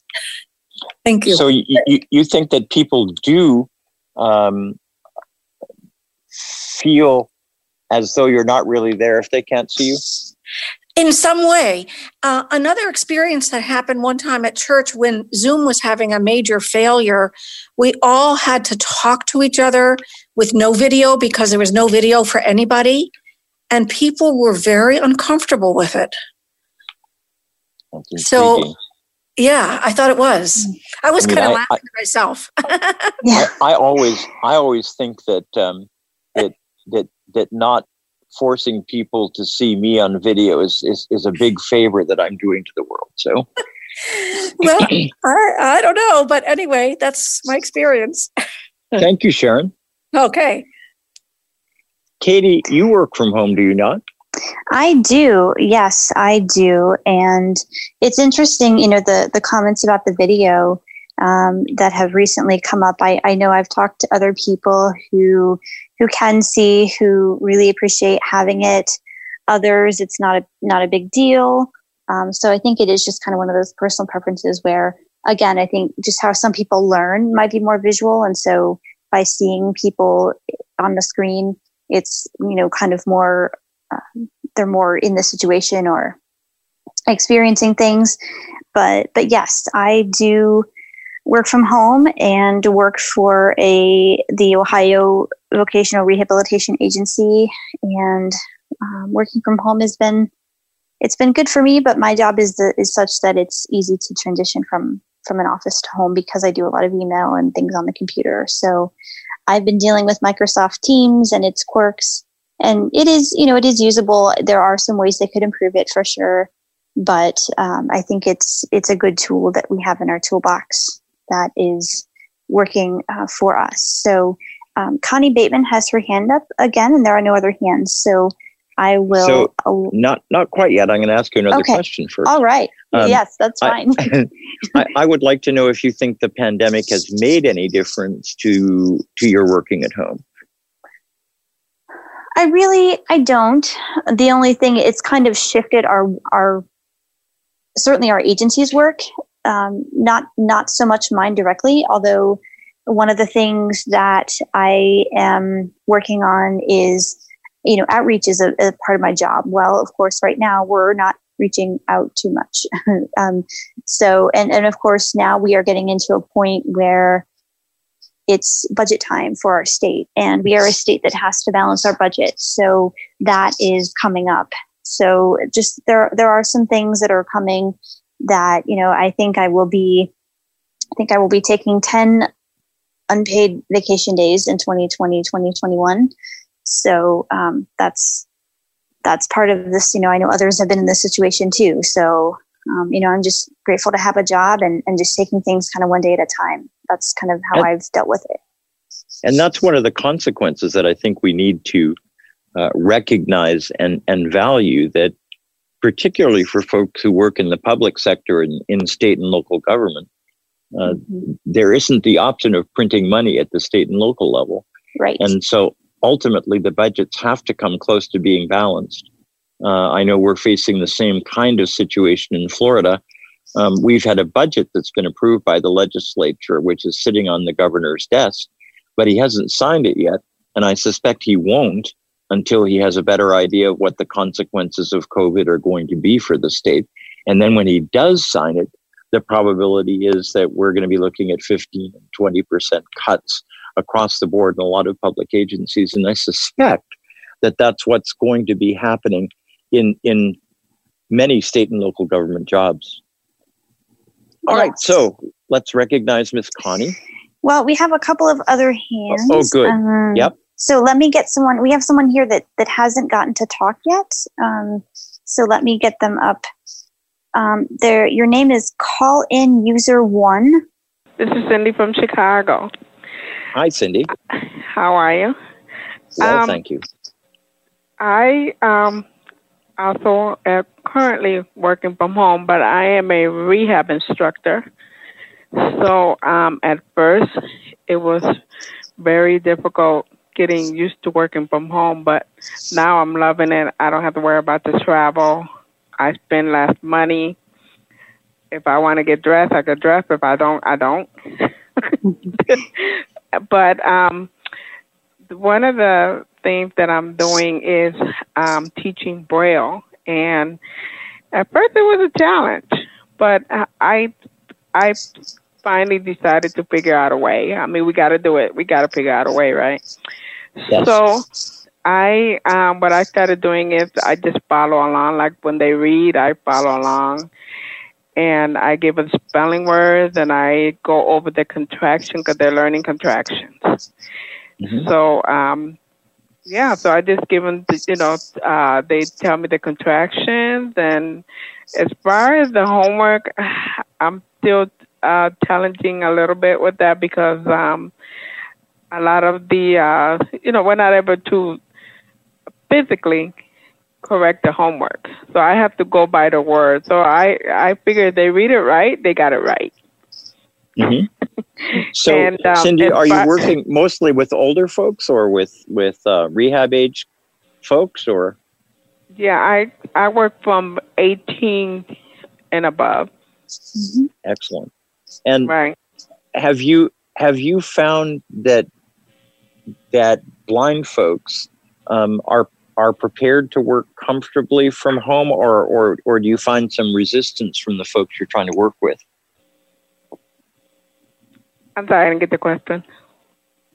Thank you. So you, you, you think that people do um, feel as though you're not really there if they can't see you? in some way. Uh, another experience that happened one time at church when Zoom was having a major failure, we all had to talk to each other with no video because there was no video for anybody. And people were very uncomfortable with it. That's So- intriguing. Yeah, I thought it was. I was I mean, kind of I- laughing at myself. [laughs] Yeah. I, I always I always think that um, that that that not forcing people to see me on video is, is is a big favor that I'm doing to the world. So [laughs] well, I, I don't know. But anyway, that's my experience. thank you, Sharon. Okay. Katie, you work from home, do you not? I do. Yes, I do. And it's interesting, you know, the, the comments about the video um, that have recently come up. I, I know I've talked to other people who who can see, who really appreciate having it. Others, it's not a not a big deal. Um, so I think it is just kind of one of those personal preferences where, again, I think just how some people learn might be more visual, and so by seeing people on the screen, it's you know kind of more um, they're more in the situation or experiencing things but but yes i do work from home and work for a the Ohio Vocational Rehabilitation Agency. And um, working from home has been it's been good for me, but my job is the, is such that it's easy to transition from from an office to home because I do a lot of email and things on the computer. So I've been dealing with Microsoft Teams and its quirks, and it is you know it is usable. There are some ways they could improve it for sure, but um, I think it's it's a good tool that we have in our toolbox that is working uh, for us. So um, Connie Bateman has her hand up again, and there are no other hands. So I will. So uh, not not quite yet. I'm going to ask you another Okay. question first. All right. Um, yes, that's fine. I, [laughs] I, I would like to know if you think the pandemic has made any difference to to your working at home. I really I don't. The only thing it's kind of shifted our our certainly our agency's work. Um, not not so much mine directly, although one of the things that I am working on is you know outreach is a, a part of my job. Well, of course, right now we're not reaching out too much. [laughs] um, so and and of course now we are getting into a point where it's budget time for our state and we are a state that has to balance our budget so that is coming up so just there there are some things that are coming that you know i think i will be i think i will be taking 10 unpaid vacation days in 2020 2021 so um, that's that's part of this you know i know others have been in this situation too. So um, you know i'm just grateful to have a job and, and just taking things kind of one day at a time. That's kind of how And- i've dealt with it. And that's one of the consequences that I think we need to uh, recognize and, and value that, particularly for folks who work in the public sector and in state and local government, uh, there isn't the option of printing money at the state and local level. right. And so ultimately, the budgets have to come close to being balanced. Uh, I know we're facing the same kind of situation in Florida. Um, we've had a budget that's been approved by the legislature, which is sitting on the governor's desk, but he hasn't signed it yet. And I suspect he won't until he has a better idea of what the consequences of COVID are going to be for the state. And then when he does sign it, the probability is that we're going to be looking at 15 and 20% cuts across the board in a lot of public agencies. And I suspect that that's what's going to be happening in, in many state and local government jobs. All right, so let's recognize Miss Connie. well we have a couple of other hands Oh, good. Um, Yep. so let me get someone we have someone here that that hasn't gotten to talk yet um, so let me get them up um, there your name is call in user one This is Cindy from Chicago. Hi, Cindy. How are you? Well, Um, thank you. I um also am currently working from home, but I am a rehab instructor. So um, at first, it was very difficult getting used to working from home, but now I'm loving it. I don't have to worry about the travel. I spend less money. If I want to get dressed, I could dress. If I don't, I don't. [laughs] but um, one of the things that I'm doing is um, teaching Braille, and at first it was a challenge, but I I finally decided to figure out a way. I mean, we got to do it. We got to figure out a way, right? Yes. So I um, what I started doing is I just follow along. Like when they read, I follow along. And I give them spelling words, and I go over the contraction because they're learning contractions. So, um, yeah, so I just give them, the, you know, uh, they tell me the contractions. And as far as the homework, [sighs] I'm still uh, challenging a little bit with that because um, a lot of the, uh, you know, we're not able to physically correct the homework. So I have to go by the word. So I, I figure they read it right, they got it right. hmm [laughs] So, And, um, Cindy, are you [laughs] working mostly with older folks or with with uh, rehab age folks, or Yeah, I I work from 18 and above. excellent? And right. have you have you found that that blind folks um, are are prepared to work comfortably from home, or or or do you find some resistance from the folks you're trying to work with? I'm sorry, I didn't get the question.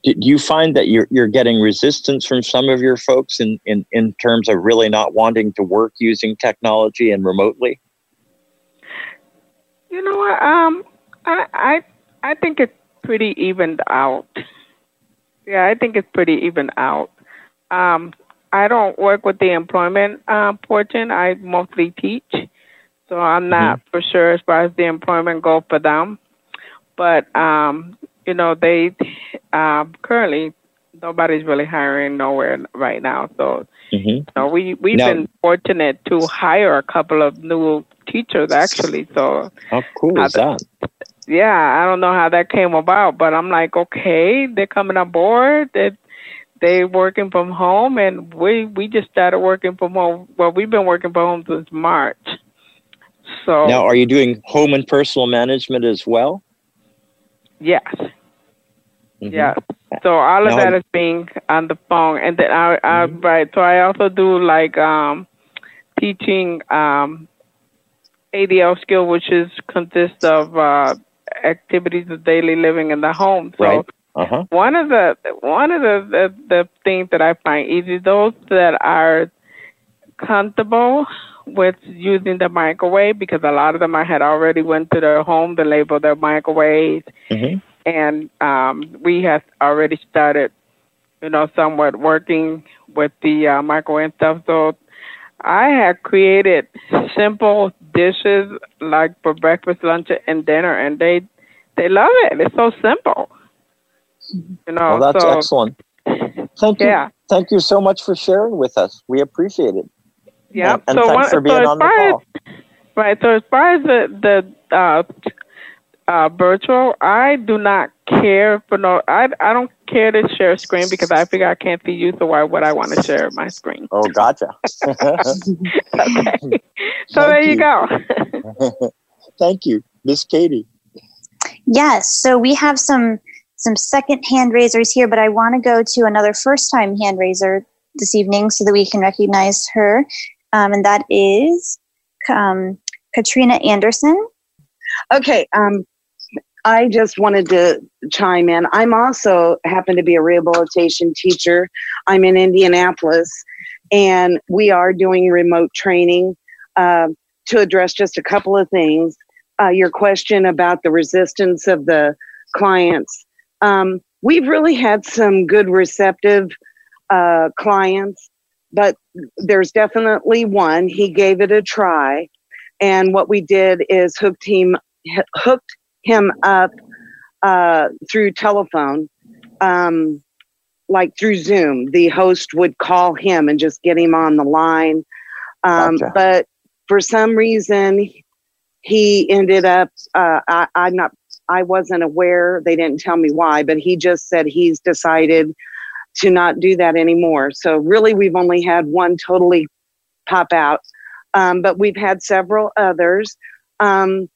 Do you find that you're you're getting resistance from some of your folks in, in, in terms of really not wanting to work using technology and remotely? You know what? Um, I I I think it's pretty evened out. Yeah, I think it's pretty evened out. Um, I don't work with the employment uh, portion. I mostly teach, so I'm not mm-hmm. for sure as far as the employment goes for them. But um, you know, they um, currently nobody's really hiring nowhere right now. So mm-hmm. you know, we we've now, been fortunate to hire a couple of new teachers actually. So how cool is that? Yeah, I don't know how that came about, but I'm like, okay, they're coming aboard. They they working from home, and we we just started working from home. Well, we've been working from home since March. So now, are you doing home and personal management as well? Yes. Mm-hmm. Yeah. So all of now, that is being on the phone, and then I, I mm-hmm. right. So I also do like um, teaching um, ADL skill, which is consists of uh, activities of daily living in the home. So right. Uh-huh. one of the one of the, the the things that I find easy those that are comfortable with using the microwave because a lot of them I had already went to their home to label their microwaves, mm-hmm. and um, we have already started, you know, somewhat working with the uh, microwave stuff. So I had created simple dishes like for breakfast, lunch, and dinner, and they they love it. It's so simple. You know, well, that's so, excellent. Thank you. Yeah. Thank you so much for sharing with us. We appreciate it. Yeah. And, and so thanks one, for being so on the call. As, right. So as far as the the uh, uh, virtual, I do not care for no. I I don't care to share a screen because I figure I can't see you, so why would I want to share my screen? Oh, gotcha. [laughs] okay. So Thank there you, you go. [laughs] Thank you, Miss Katie. Yes. So we have some some second hand raisers here, but I want to go to another first time hand raiser this evening so that we can recognize her, um, and that is um, Katrina Anderson. Okay. Um, I just wanted to chime in. I'm also happen to be a rehabilitation teacher. I'm in Indianapolis, and we are doing remote training uh, to address just a couple of things. Uh, your question about the resistance of the clients. Um, we've really had some good receptive uh, clients, but there's definitely one. He gave it a try, and what we did is hooked him hooked him up uh, through telephone, um, like through Zoom. The host would call him and just get him on the line. Um, gotcha. But for some reason, he ended up. Uh, I, I'm not. I wasn't aware. They didn't tell me why, but he just said he's decided to not do that anymore. So really, we've only had one totally pop out, um, but we've had several others. Um,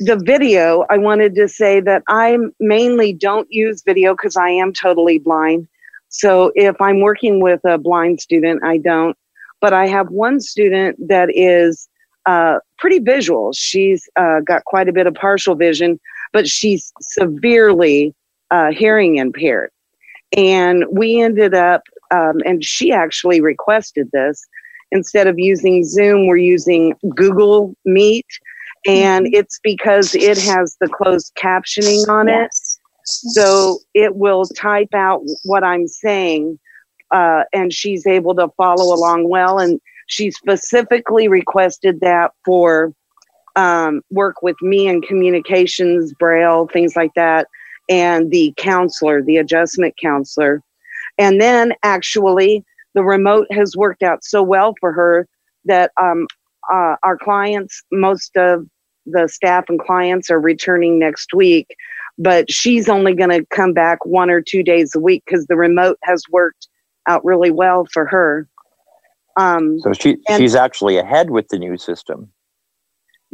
the video, I wanted to say that I mainly don't use video because I am totally blind. So if I'm working with a blind student, I don't. But I have one student that is uh, pretty visual. She's uh, got quite a bit of partial vision, but she's severely uh, hearing impaired. And we ended up, um, and she actually requested this. Instead of using Zoom, we're using Google Meet and mm-hmm. it's because it has the closed captioning on it. Yes. So it will type out what I'm saying, uh, and she's able to follow along well. And she specifically requested that for um, work with me in communications, braille, things like that, and the counselor, the adjustment counselor. And then actually, the remote has worked out so well for her that um, uh, our clients, most of the staff and clients are returning next week, but she's only going to come back one or two days a week because the remote has worked out really well for her. Um, so she she's actually ahead with the new system.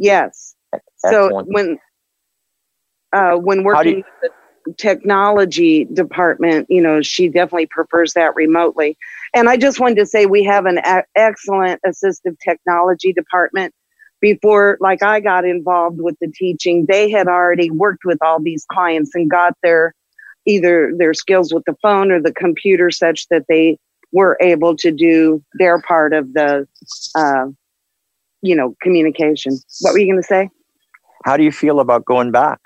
Yes. Excellent. So when uh, when working you, with the technology department, you know, she definitely prefers that remotely. And I just wanted to say we have an a- excellent assistive technology department before like I got involved with the teaching, they had already worked with all these clients and got their either their skills with the phone or the computer such that they were able to do their part of the uh, you know communication. What were you going to say? How do you feel about going back?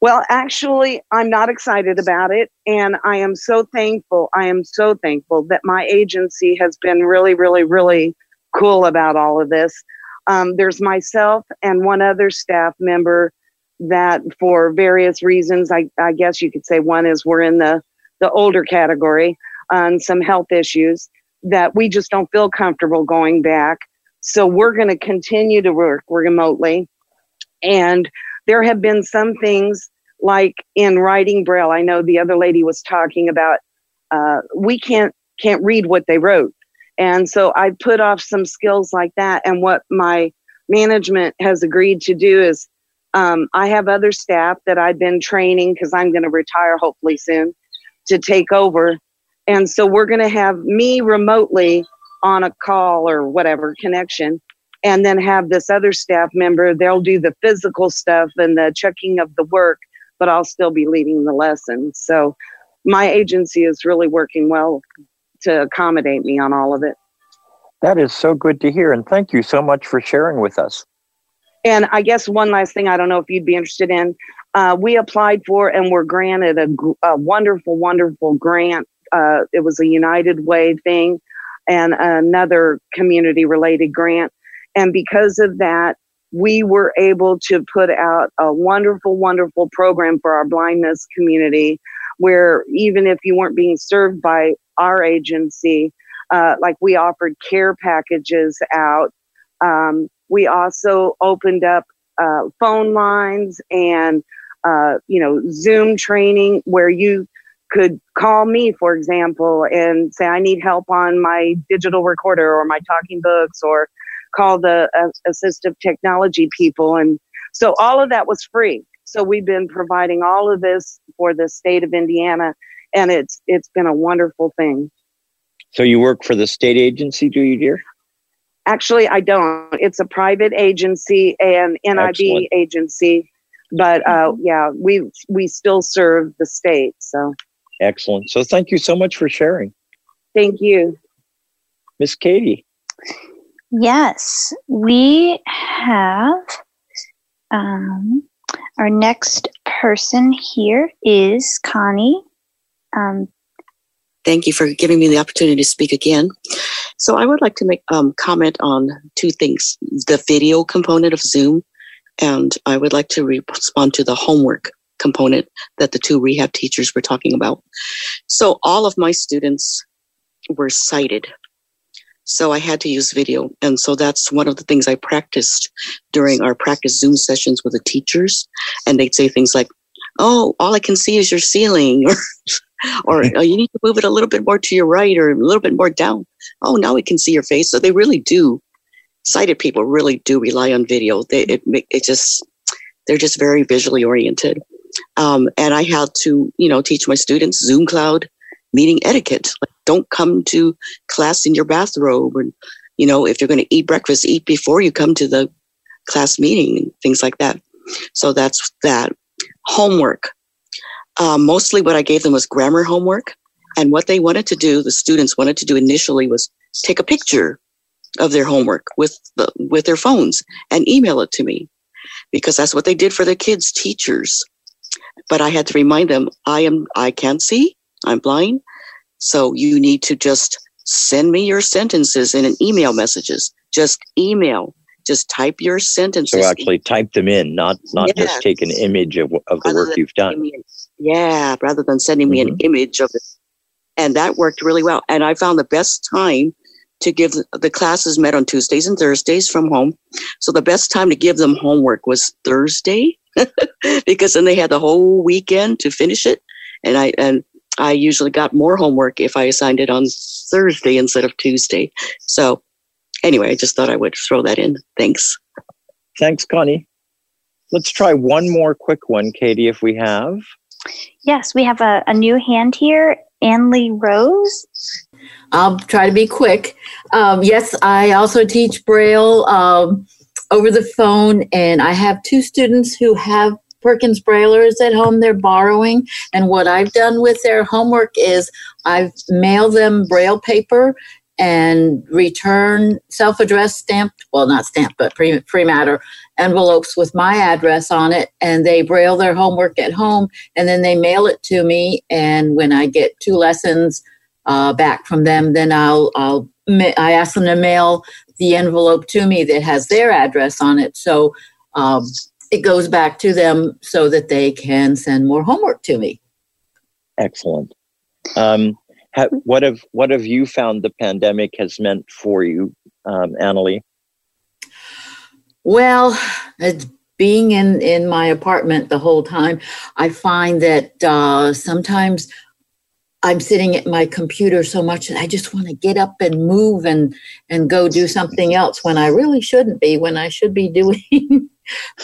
Well, actually, I'm not excited about it. And I am so thankful. I am so thankful that my agency has been really, really, really cool about all of this. Um, there's myself and one other staff member that, for various reasons, I, I guess you could say one is we're in the, the older category on some health issues that we just don't feel comfortable going back. So we're going to continue to work remotely. And there have been some things like in writing braille i know the other lady was talking about uh, we can't can't read what they wrote. And so i put off some skills like that. And what my management has agreed to do is um, i have other staff that i've been training because i'm going to retire hopefully soon to take over. And so we're going to have me remotely on a call or whatever connection and then have this other staff member they'll do the physical stuff and the checking of the work but I'll still be leading the lessons. So my agency is really working well to accommodate me on all of it. That is so good to hear. And thank you so much for sharing with us. And I guess one last thing I don't know if you'd be interested in. Uh, we applied for and were granted a, a wonderful, wonderful grant. Uh, it was a United Way thing and another community related grant. And because of that, we were able to put out a wonderful, wonderful program for our blindness community where even if you weren't being served by our agency, uh, like we offered care packages out. Um, we also opened up uh, phone lines and, uh, you know, Zoom training where you could call me, for example, and say, I need help on my digital recorder or my talking books or call the uh, assistive technology people. And so all of that was free. So we've been providing all of this for the state of Indiana, and it's it's been a wonderful thing. So you work for the state agency, do you, dear? Actually, I don't. It's a private agency and NIB Excellent. agency, but uh, yeah, we we still serve the state. So excellent. So thank you so much for sharing. Thank you, Miss Katie. Yes, we have um, our next person here is Connie. Um, Thank you for giving me the opportunity to speak again. So, I would like to make um, comment on two things the video component of Zoom, and I would like to respond to the homework component that the two rehab teachers were talking about. So, all of my students were sighted so I had to use video. And so that's one of the things I practiced during our practice Zoom sessions with the teachers. And they'd say things like, Oh, all I can see is your ceiling, [laughs] or, or oh, you need to move it a little bit more to your right or a little bit more down. Oh, now we can see your face. So they really do. Sighted people really do rely on video. They, it, it just, they're just very visually oriented. Um, and I had to, you know, teach my students Zoom Cloud meeting etiquette. Like, don't come to class in your bathrobe, And, you know, if you're going to eat breakfast, eat before you come to the class meeting and things like that. So that's that. Homework. Um, mostly what I gave them was grammar homework. And what they wanted to do, the students wanted to do initially was take a picture of their homework with the, with their phones and email it to me because that's what they did for their kids' teachers. But I had to remind them, I am I can't see, I'm blind. So you need to just send me your sentences in an email messages. Just email. Just type your sentences. So actually type them in, not not yes. just take an image of, of the rather work you've done. yeah, rather than sending me mm-hmm. an image of it. And that worked really well. And I found the best time to give the classes met on Tuesdays and Thursdays from home. So the best time to give them homework was Thursday [laughs] because then they had the whole weekend to finish it. And I and I usually got more homework if I assigned it on Thursday instead of Tuesday. So, anyway, I just thought I would throw that in. Thanks. Thanks, Connie. Let's try one more quick one, Katie, if we have. Yes, we have a, a new hand here, Anley Rose. I'll try to be quick. Um, yes, I also teach Braille um, over the phone, and I have two students who have Perkins Braillers at home they're borrowing. And what I've done with their homework is I've mailed them Braille paper and return self-addressed stamped, well, not stamped, but free, free matter envelopes with my address on it. And they braille their homework at home and then they mail it to me. And when I get two lessons uh, back from them, then I'll, I'll, I ask them to mail the envelope to me that has their address on it. So um, it goes back to them so that they can send more homework to me. Excellent. Um, ha, what have what have you found the pandemic has meant for you, um, Annalie? Well, it's being in in my apartment the whole time. I find that uh, sometimes I'm sitting at my computer so much that I just want to get up and move and and go do something else when I really shouldn't be. When I should be [laughs] doing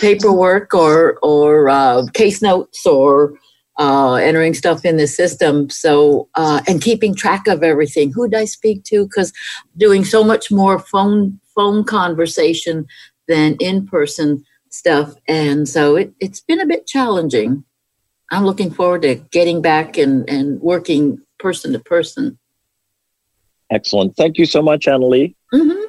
paperwork or or uh, case notes or uh, entering stuff in the system. So uh, and keeping track of everything. Who did I speak to? Because doing so much more phone phone conversation than in person stuff, and so it, it's been a bit challenging. I'm looking forward to getting back and, and working person to person. Excellent. Thank you so much, Annalie. Mm-hmm.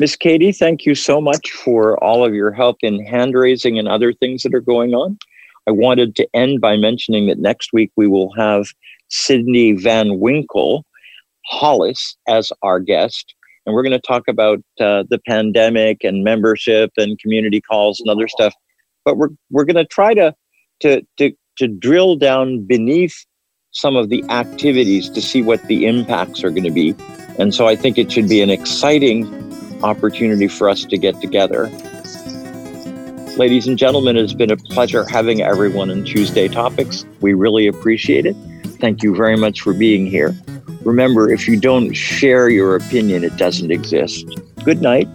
Miss Katie, thank you so much for all of your help in hand raising and other things that are going on. I wanted to end by mentioning that next week we will have Sydney Van Winkle Hollis as our guest. And we're going to talk about uh, the pandemic and membership and community calls and other stuff. But we're, we're going to try to, to, to, to drill down beneath some of the activities to see what the impacts are going to be. And so I think it should be an exciting opportunity for us to get together. Ladies and gentlemen, it's been a pleasure having everyone in Tuesday Topics. We really appreciate it. Thank you very much for being here. Remember, if you don't share your opinion, it doesn't exist. Good night.